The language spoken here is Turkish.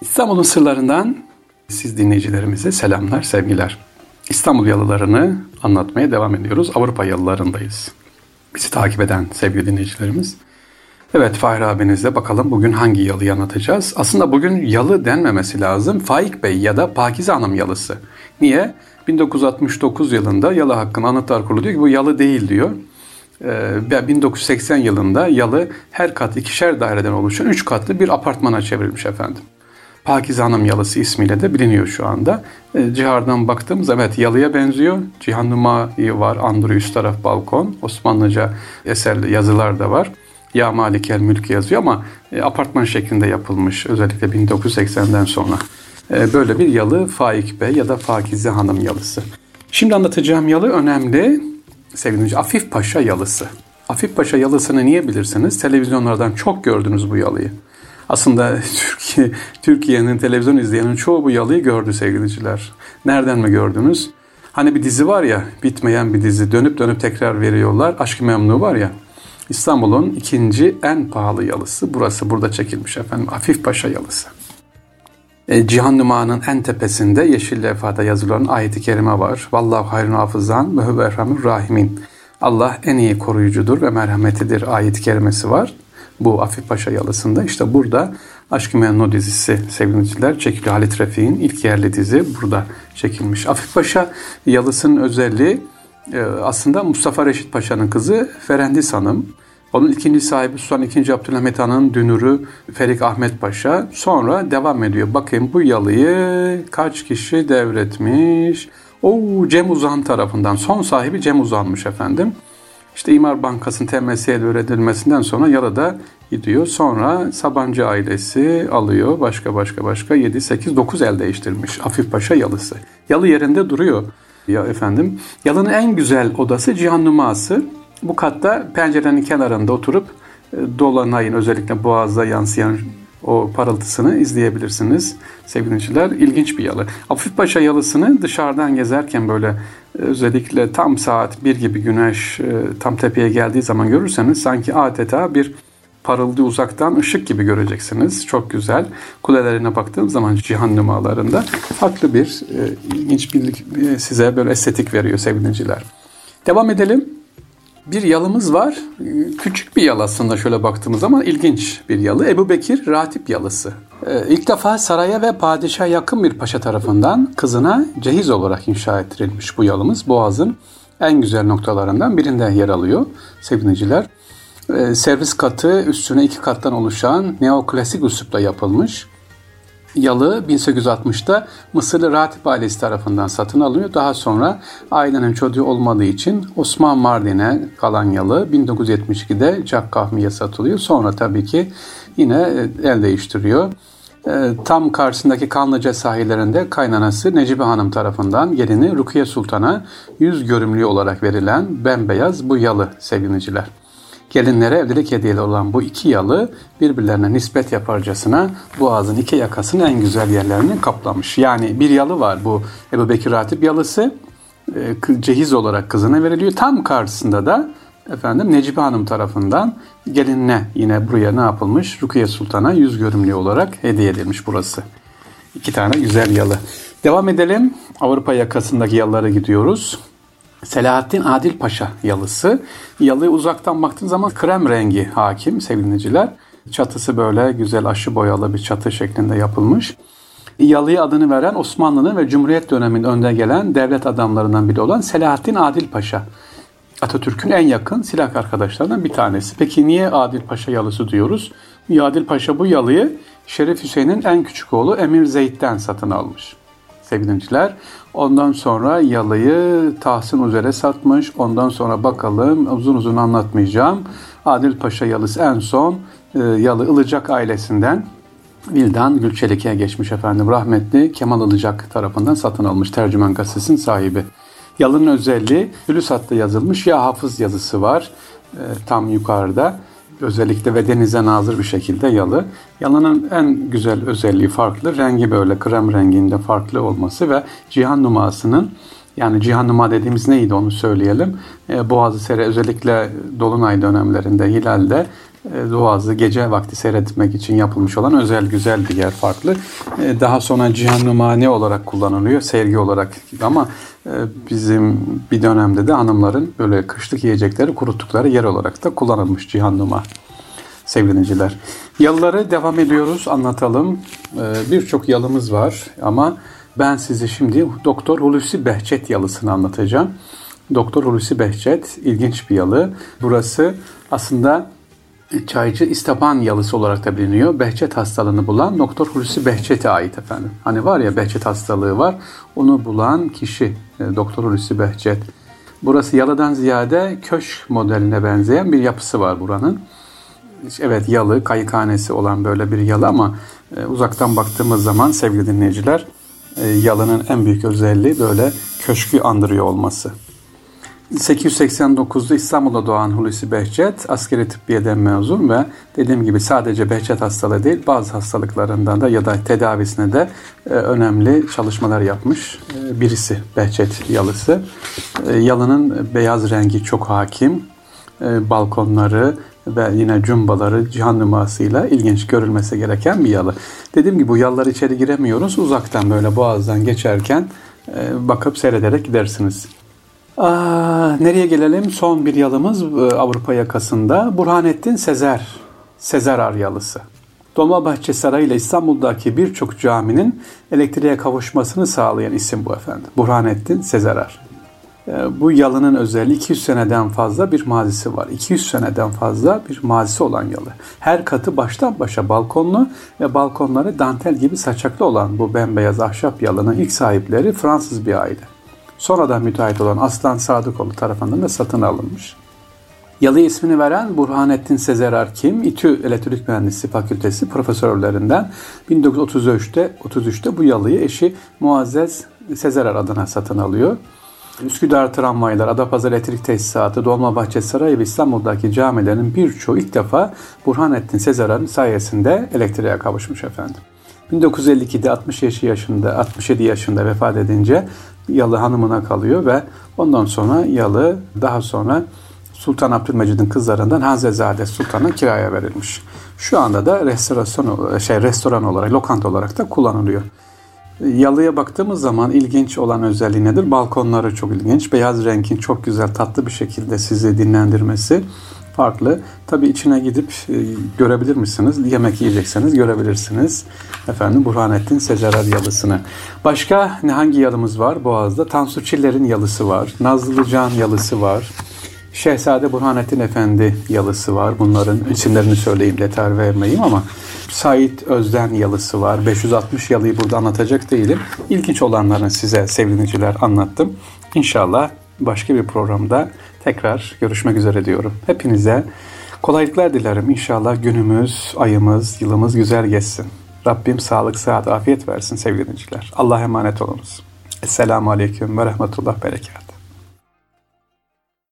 İstanbul'un sırlarından siz dinleyicilerimize selamlar, sevgiler. İstanbul yalılarını anlatmaya devam ediyoruz. Avrupa yalılarındayız. Bizi takip eden sevgili dinleyicilerimiz. Evet Fahri abinizle bakalım bugün hangi yalıyı anlatacağız? Aslında bugün yalı denmemesi lazım. Faik Bey ya da Pakize Hanım yalısı. Niye? 1969 yılında Yalı Hakkın Anıtlar Kurulu diyor ki bu yalı değil diyor. Ee, 1980 yılında yalı her kat ikişer daireden oluşan üç katlı bir apartmana çevrilmiş efendim. Pakize Hanım yalısı ismiyle de biliniyor şu anda. E, cihardan baktığımız evet yalıya benziyor. Cihan var, andırıyor üst taraf balkon. Osmanlıca eserli yazılar da var. Ya Malikel Mülk yazıyor ama e, apartman şeklinde yapılmış özellikle 1980'den sonra. E, böyle bir yalı Faik Bey ya da Fakize Hanım yalısı. Şimdi anlatacağım yalı önemli. Sevgili Afif Paşa yalısı. Afif Paşa yalısını niye bilirsiniz? Televizyonlardan çok gördünüz bu yalıyı. Aslında Türkiye Türkiye'nin televizyon izleyenin çoğu bu yalıyı gördü sevgiliciler. Nereden mi gördünüz? Hani bir dizi var ya, bitmeyen bir dizi. Dönüp dönüp tekrar veriyorlar. Aşk-ı Memnu var ya. İstanbul'un ikinci en pahalı yalısı. Burası burada çekilmiş efendim. Afif Paşa yalısı. E, Cihan Numa'nın en tepesinde yeşil levhada yazılan ayet-i kerime var. Vallahu hayrun hafızan ve huve rahimin. Allah en iyi koruyucudur ve merhametidir ayet-i kerimesi var bu Afif Paşa yalısında. İşte burada Aşk-ı Memnu dizisi sevgiliciler çekiliyor. Halit Refik'in ilk yerli dizi burada çekilmiş. Afif Paşa yalısının özelliği e, aslında Mustafa Reşit Paşa'nın kızı Ferendis Hanım. Onun ikinci sahibi Sultan II. Abdülhamit Han'ın dünürü Ferik Ahmet Paşa. Sonra devam ediyor. Bakın bu yalıyı kaç kişi devretmiş? O Cem Uzan tarafından. Son sahibi Cem Uzan'mış efendim. İşte İmar Bankası'nın TMS'ye devredilmesinden sonra Yalı'da gidiyor. Sonra Sabancı ailesi alıyor. Başka başka başka 7, 8, 9 el değiştirmiş. Afif Paşa Yalısı. Yalı yerinde duruyor. Ya efendim. Yalı'nın en güzel odası Cihan Numası. Bu katta pencerenin kenarında oturup e, Dolanay'ın özellikle boğazda yansıyan o parıltısını izleyebilirsiniz sevgiliciler. İlginç bir yalı. Afif Paşa yalısını dışarıdan gezerken böyle özellikle tam saat 1 gibi güneş e, tam tepeye geldiği zaman görürseniz sanki adeta bir parıldı uzaktan ışık gibi göreceksiniz. Çok güzel. Kulelerine baktığım zaman cihan numalarında farklı bir e, ilginç bir e, size böyle estetik veriyor sevgiliciler. Devam edelim. Bir yalımız var. Küçük bir yal aslında şöyle baktığımız zaman ilginç bir yalı. Ebu Bekir Ratip yalısı. Ee, ilk defa saraya ve padişaha yakın bir paşa tarafından kızına cehiz olarak inşa ettirilmiş bu yalımız. Boğaz'ın en güzel noktalarından birinde yer alıyor sevgiliciler. Ee, servis katı üstüne iki kattan oluşan neoklasik üslupla yapılmış. Yalı 1860'da Mısırlı Ratip ailesi tarafından satın alınıyor. Daha sonra ailenin çocuğu olmadığı için Osman Mardin'e kalan yalı 1972'de Cakkahmi'ye satılıyor. Sonra tabii ki yine e, el değiştiriyor. E, tam karşısındaki Kanlıca sahillerinde kaynanası Necibe Hanım tarafından gelini Rukiye Sultan'a yüz görümlü olarak verilen bembeyaz bu yalı sevgiliciler. Gelinlere evlilik hediyeli olan bu iki yalı birbirlerine nispet yaparcasına boğazın iki yakasının en güzel yerlerini kaplamış. Yani bir yalı var bu Ebu Bekir Ratip yalısı. E, cehiz olarak kızına veriliyor. Tam karşısında da efendim Necibe Hanım tarafından gelinine yine buraya ne yapılmış? Rukiye Sultan'a yüz görümlü olarak hediye edilmiş burası. İki tane güzel yalı. Devam edelim. Avrupa yakasındaki yalılara gidiyoruz. Selahattin Adil Paşa yalısı. Yalıya uzaktan baktığın zaman krem rengi hakim sevgiliciler. Çatısı böyle güzel aşı boyalı bir çatı şeklinde yapılmış. Yalıya adını veren Osmanlı'nın ve Cumhuriyet döneminde önde gelen devlet adamlarından biri olan Selahattin Adil Paşa. Atatürk'ün en yakın silah arkadaşlarından bir tanesi. Peki niye Adil Paşa yalısı diyoruz? Adil Paşa bu yalıyı Şerif Hüseyin'in en küçük oğlu Emir Zeyd'den satın almış sevgiliciler. Ondan sonra yalıyı Tahsin üzere satmış. Ondan sonra bakalım uzun uzun anlatmayacağım. Adil Paşa yalısı en son e, yalı Ilıcak ailesinden Vildan Gülçelik'e geçmiş efendim. Rahmetli Kemal Ilıcak tarafından satın almış tercüman gazetesinin sahibi. Yalının özelliği Hülüs hattı yazılmış ya hafız yazısı var e, tam yukarıda özellikle ve denize nazır bir şekilde yalı. Yalının en güzel özelliği farklı. Rengi böyle krem renginde farklı olması ve cihan numarasının yani cihan numara dediğimiz neydi onu söyleyelim. E, Boğazı Sere özellikle Dolunay dönemlerinde, hilalde Boğaz'ı gece vakti seyretmek için yapılmış olan özel güzel bir yer farklı. E, daha sonra cihannumane olarak kullanılıyor, sergi olarak ama e, bizim bir dönemde de hanımların böyle kışlık yiyecekleri kuruttukları yer olarak da kullanılmış cihannuma sevgili dinleyiciler. Yalıları devam ediyoruz anlatalım. Birçok yalımız var ama ben size şimdi Doktor Hulusi Behçet yalısını anlatacağım. Doktor Hulusi Behçet ilginç bir yalı. Burası aslında Çaycı İstaban yalısı olarak da biliniyor. Behçet hastalığını bulan Doktor Hulusi Behçet'e ait efendim. Hani var ya Behçet hastalığı var. Onu bulan kişi e, Doktor Hulusi Behçet. Burası yalıdan ziyade köşk modeline benzeyen bir yapısı var buranın. Evet yalı, kayıkhanesi olan böyle bir yalı ama e, uzaktan baktığımız zaman sevgili dinleyiciler e, yalının en büyük özelliği böyle köşkü andırıyor olması. 889'da İstanbul'da doğan Hulusi Behçet askeri tıbbiyeden mezun ve dediğim gibi sadece Behçet hastalığı değil bazı hastalıklarından da ya da tedavisine de e, önemli çalışmalar yapmış e, birisi Behçet yalısı. E, yalının beyaz rengi çok hakim. Balkonları ve yine cumbaları cihan numarasıyla ilginç görülmesi gereken bir yalı. Dediğim gibi bu yallar içeri giremiyoruz. Uzaktan böyle boğazdan geçerken bakıp seyrederek gidersiniz. Nereye gelelim? Son bir yalımız e, Avrupa yakasında. Burhanettin Sezer, Sezer Aryalısı. Dolmabahçe Sarayı ile İstanbul'daki birçok caminin elektriğe kavuşmasını sağlayan isim bu efendim. Burhanettin Sezerar. E, bu yalının özelliği 200 seneden fazla bir mazisi var. 200 seneden fazla bir mazisi olan yalı. Her katı baştan başa balkonlu ve balkonları dantel gibi saçaklı olan bu bembeyaz ahşap yalının ilk sahipleri Fransız bir aile. Sonradan müteahhit olan Aslan Sadıkoğlu tarafından da satın alınmış. Yalı ismini veren Burhanettin Sezer kim? İTÜ Elektrik Mühendisi Fakültesi profesörlerinden 1933'te 33'te bu yalıyı eşi Muazzez Sezerer adına satın alıyor. Üsküdar tramvaylar, Adapazarı Elektrik Tesisatı, Dolmabahçe Sarayı ve İstanbul'daki camilerin birçoğu ilk defa Burhanettin Sezer'in sayesinde elektriğe kavuşmuş efendim. 1952'de 60 yaşında, 67 yaşında vefat edince Yalı hanımına kalıyor ve ondan sonra Yalı daha sonra Sultan Abdülmecid'in kızlarından Hanzezade Sultan'a kiraya verilmiş. Şu anda da restorasyon şey restoran olarak, lokanta olarak da kullanılıyor. Yalıya baktığımız zaman ilginç olan özelliği nedir? Balkonları çok ilginç. Beyaz renkin çok güzel, tatlı bir şekilde sizi dinlendirmesi farklı. Tabi içine gidip e, görebilir misiniz? Yemek yiyecekseniz görebilirsiniz. Efendim Burhanettin Sezerer yalısını. Başka ne hangi yalımız var Boğaz'da? Tansu Çiller'in yalısı var. Nazlı Can yalısı var. Şehzade Burhanettin Efendi yalısı var. Bunların isimlerini söyleyeyim, detay vermeyeyim ama Sait Özden yalısı var. 560 yalıyı burada anlatacak değilim. İlginç olanlarını size sevgiliciler anlattım. İnşallah başka bir programda tekrar görüşmek üzere diyorum. Hepinize kolaylıklar dilerim. İnşallah günümüz, ayımız, yılımız güzel geçsin. Rabbim sağlık, sıhhat, afiyet versin sevgili dinleyiciler. Allah'a emanet olunuz. Esselamu Aleyküm ve Rahmetullah Berekat.